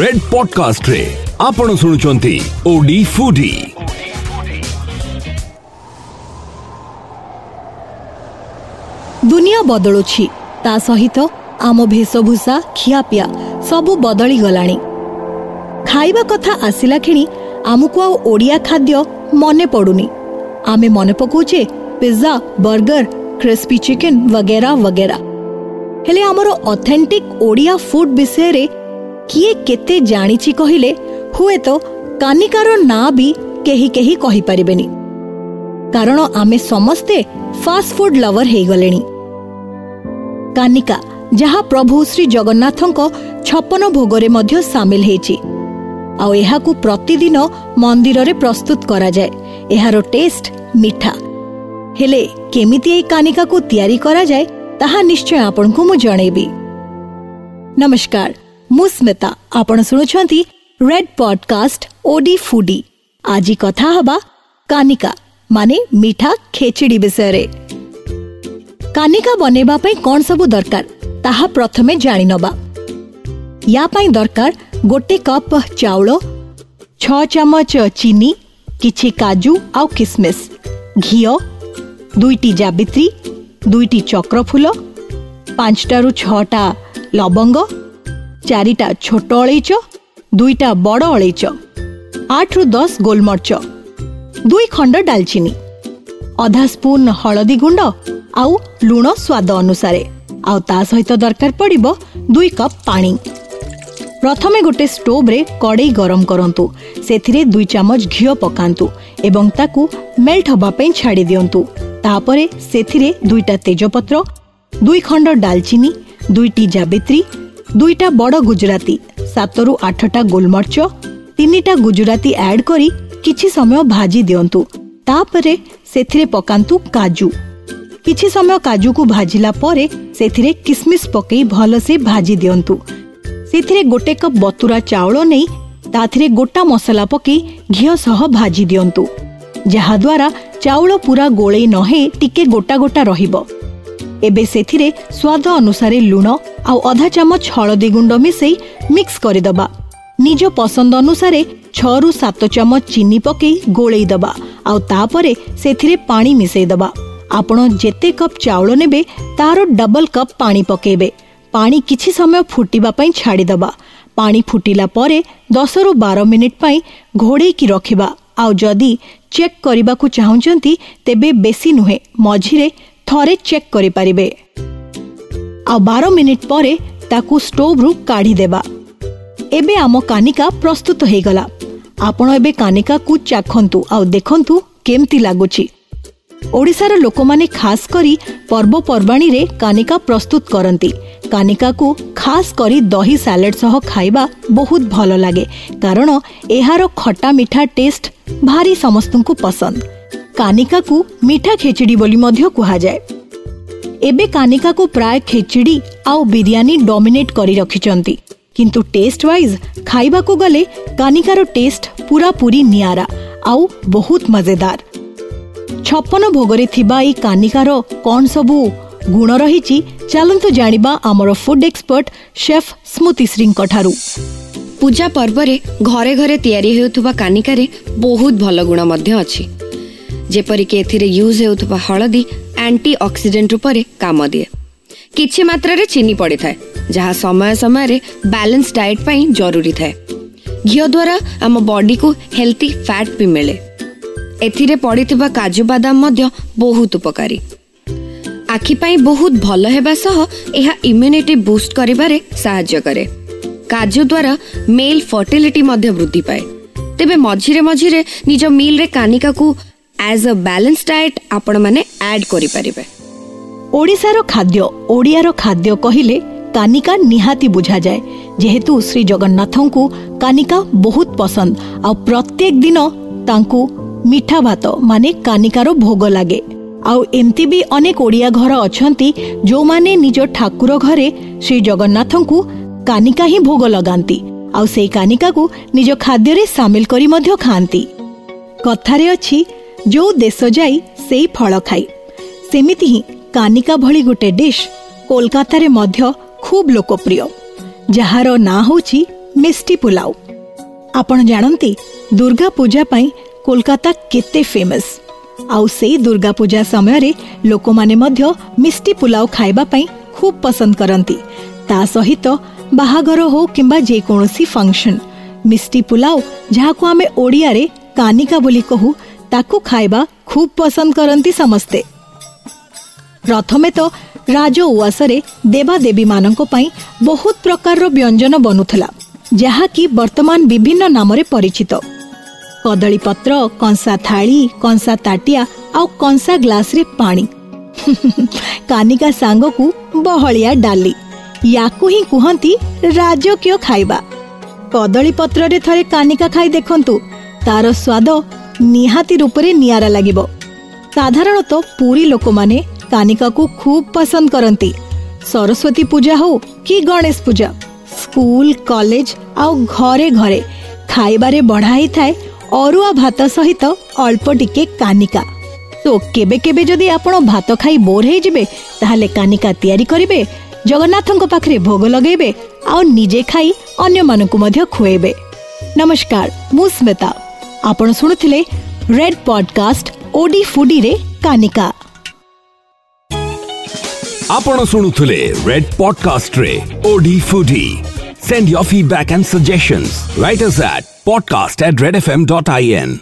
Red ପଡକାଷ୍ଟରେ ଆପଣ ଶୁଣୁଛନ୍ତି ଓଡି ଫୁଡି ଦୁନିଆ ବଦଳୁଛି ତା ସହିତ ଆମ ଭେଷଭୂଷା ଖିଆପିଆ ସବୁ ବଦଳି ଗଲାଣି ଖାଇବା କଥା ଆସିଲା କ୍ଷଣି ଆମକୁ ଆଉ ଓଡ଼ିଆ ଖାଦ୍ୟ ମନେ ପଡ଼ୁନି ଆମେ ମନେ ପକାଉଛେ ପିଜ୍ଜା ବର୍ଗର କ୍ରିସ୍ପି ଚିକେନ୍ ବଗେରା ବଗେରା ହେଲେ ଆମର ଅଥେଣ୍ଟିକ୍ ଓଡ଼ିଆ ଫୁଡ୍ ବିଷୟରେ କିଏ କେତେ ଜାଣିଛି କହିଲେ ହୁଏତ କାନିକାର ନାଁ ବି କେହି କେହି କହିପାରିବେନି କାରଣ ଆମେ ସମସ୍ତେ ଫାଷ୍ଟଫୁଡ୍ ଲଭର ହେଇଗଲେଣି କାନିକା ଯାହା ପ୍ରଭୁ ଶ୍ରୀ ଜଗନ୍ନାଥଙ୍କ ଛପନ ଭୋଗରେ ମଧ୍ୟ ସାମିଲ ହେଇଛି ଆଉ ଏହାକୁ ପ୍ରତିଦିନ ମନ୍ଦିରରେ ପ୍ରସ୍ତୁତ କରାଯାଏ ଏହାର ଟେଷ୍ଟ ମିଠା ହେଲେ କେମିତି ଏହି କାନିକାକୁ ତିଆରି କରାଯାଏ ତାହା ନିଶ୍ଚୟ ଆପଣଙ୍କୁ ମୁଁ ଜଣେଇବି ନମସ୍କାର ମୁଁ ସ୍ମିତା ଆପଣ ଶୁଣୁଛନ୍ତି ରେଡ୍ ପଡକାଷ୍ଟ ଓଡି ଫୁଡି ଆଜି କଥା ହେବା କାନିକା ମାନେ ମିଠା ଖେଚିଡି ବିଷୟରେ କାନିକା ବନେଇବା ପାଇଁ କ'ଣ ସବୁ ଦରକାର ତାହା ପ୍ରଥମେ ଜାଣିନେବା ୟା ପାଇଁ ଦରକାର ଗୋଟେ କପ୍ ଚାଉଳ ଛଅ ଚାମଚ ଚିନି କିଛି କାଜୁ ଆଉ କିସମିସ ଘିଅ ଦୁଇଟି ଜାବିତ୍ରୀ ଦୁଇଟି ଚକ୍ରଫୁଲ ପାଞ୍ଚଟାରୁ ଛଅଟା ଲବଙ୍ଗ ଚାରିଟା ଛୋଟ ଅଳେଇଚ ଦୁଇଟା ବଡ଼ ଅଳେଇଚ ଆଠରୁ ଦଶ ଗୋଲମରିଚ ଦୁଇ ଖଣ୍ଡ ଡାଲଚିନି ଅଧା ସ୍ପୁନ୍ ହଳଦୀ ଗୁଣ୍ଡ ଆଉ ଲୁଣ ସ୍ୱାଦ ଅନୁସାରେ ଆଉ ତା ସହିତ ଦରକାର ପଡ଼ିବ ଦୁଇ କପ୍ ପାଣି ପ୍ରଥମେ ଗୋଟେ ଷ୍ଟୋଭ୍ରେ କଡ଼େଇ ଗରମ କରନ୍ତୁ ସେଥିରେ ଦୁଇ ଚାମଚ ଘିଅ ପକାନ୍ତୁ ଏବଂ ତାକୁ ମେଲ୍ଟ ହେବା ପାଇଁ ଛାଡ଼ି ଦିଅନ୍ତୁ ତାପରେ ସେଥିରେ ଦୁଇଟା ତେଜପତ୍ର ଦୁଇ ଖଣ୍ଡ ଡାଲଚିନି ଦୁଇଟି ଜାବିତ୍ରୀ ଦୁଇଟା ବଡ଼ ଗୁଜୁରାତି ସାତରୁ ଆଠଟା ଗୋଲମରିଚ ତିନିଟା ଗୁଜୁରାତି ଆଡ୍ କରି କିଛି ସମୟ ଭାଜି ଦିଅନ୍ତୁ ତାପରେ ସେଥିରେ ପକାନ୍ତୁ କାଜୁ କିଛି ସମୟ କାଜୁକୁ ଭାଜିଲା ପରେ ସେଥିରେ କିସମିସ୍ ପକାଇ ଭଲସେ ଭାଜି ଦିଅନ୍ତୁ ସେଥିରେ ଗୋଟେ କପ୍ ବତୁରା ଚାଉଳ ନେଇ ତାଥିରେ ଗୋଟା ମସଲା ପକାଇ ଘିଅ ସହ ଭାଜି ଦିଅନ୍ତୁ ଯାହାଦ୍ୱାରା ଚାଉଳ ପୁରା ଗୋଳେଇ ନହେ ଟିକେ ଗୋଟା ଗୋଟା ରହିବ ଏବେ ସେଥିରେ ସ୍ୱାଦ ଅନୁସାରେ ଲୁଣ ଆଉ ଅଧା ଚାମଚ ହଳଦୀ ଗୁଣ୍ଡ ମିଶାଇ ମିକ୍ସ କରିଦେବା ନିଜ ପସନ୍ଦ ଅନୁସାରେ ଛଅରୁ ସାତ ଚାମଚ ଚିନି ପକାଇ ଗୋଳେଇଦେବା ଆଉ ତାପରେ ସେଥିରେ ପାଣି ମିଶାଇଦେବା ଆପଣ ଯେତେ କପ୍ ଚାଉଳ ନେବେ ତାର ଡବଲ କପ୍ ପାଣି ପକାଇବେ ପାଣି କିଛି ସମୟ ଫୁଟିବା ପାଇଁ ଛାଡ଼ିଦେବା ପାଣି ଫୁଟିଲା ପରେ ଦଶରୁ ବାର ମିନିଟ୍ ପାଇଁ ଘୋଡ଼େଇକି ରଖିବା ଆଉ ଯଦି ଚେକ୍ କରିବାକୁ ଚାହୁଁଛନ୍ତି ତେବେ ବେଶୀ ନୁହେଁ ମଝିରେ ଥରେ ଚେକ୍ କରିପାରିବେ ଆଉ ବାର ମିନିଟ୍ ପରେ ତାକୁ ଷ୍ଟୋଭ୍ରୁ କାଢ଼ିଦେବା ଏବେ ଆମ କାନିକା ପ୍ରସ୍ତୁତ ହୋଇଗଲା ଆପଣ ଏବେ କାନିକାକୁ ଚାଖନ୍ତୁ ଆଉ ଦେଖନ୍ତୁ କେମିତି ଲାଗୁଛି ଓଡ଼ିଶାର ଲୋକମାନେ ଖାସ କରି ପର୍ବପର୍ବାଣୀରେ କାନିକା ପ୍ରସ୍ତୁତ କରନ୍ତି କାନିକାକୁ ଖାସ କରି ଦହି ସାଲାଡ଼ ସହ ଖାଇବା ବହୁତ ଭଲ ଲାଗେ କାରଣ ଏହାର ଖଟା ମିଠା ଟେଷ୍ଟ ଭାରି ସମସ୍ତଙ୍କୁ ପସନ୍ଦ କାନିକାକୁ ମିଠା ଖେଚେଡ଼ି ବୋଲି ମଧ୍ୟ କୁହାଯାଏ ଏବେ କାନିକାକୁ ପ୍ରାୟ ଖେଚେଡ଼ି ଆଉ ବିରିୟାନୀ ଡମିନେଟ୍ କରି ରଖିଛନ୍ତି କିନ୍ତୁ ଟେଷ୍ଟ ୱାଇଜ୍ ଖାଇବାକୁ ଗଲେ କାନିକାର ଟେଷ୍ଟ ପୁରାପୁରି ନିଆରା ଆଉ ବହୁତ ମଜେଦାର ଛପନ ଭୋଗରେ ଥିବା ଏହି କାନିକାର କ'ଣ ସବୁ ଗୁଣ ରହିଛି ଚାଲନ୍ତୁ ଜାଣିବା ଆମର ଫୁଡ୍ ଏକ୍ସପର୍ଟ ଶେଫ୍ ସ୍ମୃତିଶ୍ରୀଙ୍କ ଠାରୁ ପୂଜା ପର୍ବରେ ଘରେ ଘରେ ତିଆରି ହେଉଥିବା କାନିକାରେ ବହୁତ ଭଲ ଗୁଣ ମଧ୍ୟ ଅଛି ଯେପରିକି ଏଥିରେ ୟୁଜ୍ ହେଉଥିବା ହଳଦୀ ଆଣ୍ଟି ଅକ୍ସିଡେଣ୍ଟ ରୂପରେ କାମ ଦିଏ କିଛି ମାତ୍ରାରେ ଚିନି ପଡ଼ିଥାଏ ଯାହା ସମୟ ସମୟରେ ବାଲାନ୍ସ ଡାଏଟ୍ ପାଇଁ ଜରୁରୀ ଥାଏ ଘିଅ ଦ୍ୱାରା ଆମ ବଡିକୁ ହେଲ୍ଦି ଫ୍ୟାଟ୍ ବି ମିଳେ ଏଥିରେ ପଡ଼ିଥିବା କାଜୁ ବାଦାମ ମଧ୍ୟ ବହୁତ ଉପକାରୀ ଆଖି ପାଇଁ ବହୁତ ଭଲ ହେବା ସହ ଏହା ଇମ୍ୟୁନିଟି ବୁଷ୍ଟ କରିବାରେ ସାହାଯ୍ୟ କରେ କାଜୁ ଦ୍ୱାରା ମେଲ୍ ଫର୍ଟିଲିଟି ମଧ୍ୟ ବୃଦ୍ଧି ପାଏ ତେବେ ମଝିରେ ମଝିରେ ନିଜ ମିଲ୍ରେ କାନିକାକୁ ଆଜ୍ ଅ ବାଲାନ୍ସ ଡାଏଟ୍ ଆପଣମାନେ ଆଡ୍ କରିପାରିବେ ଓଡ଼ିଶାର ଖାଦ୍ୟ ଓଡ଼ିଆର ଖାଦ୍ୟ କହିଲେ କାନିକା ନିହାତି ବୁଝାଯାଏ ଯେହେତୁ ଶ୍ରୀ ଜଗନ୍ନାଥଙ୍କୁ କାନିକା ବହୁତ ପସନ୍ଦ ଆଉ ପ୍ରତ୍ୟେକ ଦିନ ତାଙ୍କୁ ମିଠା ଭାତ ମାନେ କାନିକାର ଭୋଗ ଲାଗେ ଆଉ ଏମିତି ବି ଅନେକ ଓଡ଼ିଆ ଘର ଅଛନ୍ତି ଯେଉଁମାନେ ନିଜ ଠାକୁର ଘରେ ଶ୍ରୀ ଜଗନ୍ନାଥଙ୍କୁ କାନିକା ହିଁ ଭୋଗ ଲଗାନ୍ତି ଆଉ ସେଇ କାନିକାକୁ ନିଜ ଖାଦ୍ୟରେ ସାମିଲ କରି ମଧ୍ୟ ଖାଆନ୍ତି କଥାରେ ଅଛି ଯୋଉ ଦେଶ ଯାଇ ସେଇ ଫଳ ଖାଇ ସେମିତି ହିଁ କାନିକା ଭଳି ଗୋଟେ ଡିଶ୍ କୋଲକାତାରେ ମଧ୍ୟ ଖୁବ୍ ଲୋକପ୍ରିୟ ଯାହାର ନାଁ ହେଉଛି ମିଷ୍ଟି ପୁଲାଉ ଆପଣ ଜାଣନ୍ତି ଦୁର୍ଗା ପୂଜା ପାଇଁ କୋଲକାତା କେତେ ଫେମସ୍ ଆଉ ସେଇ ଦୁର୍ଗା ପୂଜା ସମୟରେ ଲୋକମାନେ ମଧ୍ୟ ମିଷ୍ଟି ପୁଲାଉ ଖାଇବା ପାଇଁ ଖୁବ୍ ପସନ୍ଦ କରନ୍ତି ତା ସହିତ ବାହାଘର ହଉ କିମ୍ବା ଯେକୌଣସି ଫଙ୍କସନ୍ ମିଷ୍ଟି ପୁଲାଉ ଯାହାକୁ ଆମେ ଓଡ଼ିଆରେ କାନିକା ବୋଲି କହୁ ତାକୁ ଖାଇବା ଖୁବ୍ ପସନ୍ଦ କରନ୍ତି ସମସ୍ତେ ପ୍ରଥମେ ତ ରାଜ ଉଆସରେ ଦେବାଦେବୀମାନଙ୍କ ପାଇଁ ବହୁତ ପ୍ରକାରର ବ୍ୟଞ୍ଜନ ବନୁଥିଲା ଯାହାକି ବର୍ତ୍ତମାନ ବିଭିନ୍ନ ନାମରେ ପରିଚିତ କଦଳୀପତ୍ର କଂସା ଥାଳି କଂସା ତାଟିଆ ଆଉ କଂସା ଗ୍ଲାସରେ ପାଣି କାନିକା ସାଙ୍ଗକୁ ବହଳିଆ ଡାଲି ୟାକୁ ହିଁ କୁହନ୍ତି ରାଜକୀୟ ଖାଇବା କଦଳୀପତ୍ରରେ ଥରେ କାନିକା ଖାଇ ଦେଖନ୍ତୁ ତାର ସ୍ୱାଦ ନିହାତି ରୂପରେ ନିଆରା ଲାଗିବ ସାଧାରଣତଃ ପୁରୀ ଲୋକମାନେ କାନିକାକୁ ଖୁବ୍ ପସନ୍ଦ କରନ୍ତି ସରସ୍ୱତୀ ପୂଜା ହଉ କି ଗଣେଶ ପୂଜା ସ୍କୁଲ କଲେଜ ଆଉ ଘରେ ଘରେ ଖାଇବାରେ ବଢ଼ା ହେଇଥାଏ ଅରୁଆ ଭାତ ସହିତ ଅଳ୍ପ ଟିକେ କାନିକା ତ କେବେ କେବେ ଯଦି ଆପଣ ଭାତ ଖାଇ ବୋର୍ ହେଇଯିବେ ତାହେଲେ କାନିକା ତିଆରି କରିବେ ଜଗନ୍ନାଥଙ୍କ ପାଖରେ ଭୋଗ ଲଗାଇବେ ଆଉ ନିଜେ ଖାଇ ଅନ୍ୟମାନଙ୍କୁ ମଧ୍ୟ ଖୁଆଇବେ ନମସ୍କାର ମୁଁ ସ୍ମିତା ଆପଣ ଶୁଣୁଥିଲେ ରେଡ୍ ପଡକାଷ୍ଟ ଓଡି ଫୁଡିରେ କାନିକା ଆପଣ ଶୁଣୁଥିଲେ ରେଡ୍ ପଡକାଷ୍ଟରେ ଓଡି ଫୁଡି Send your feedback and suggestions. Write us at podcast at redfm.in.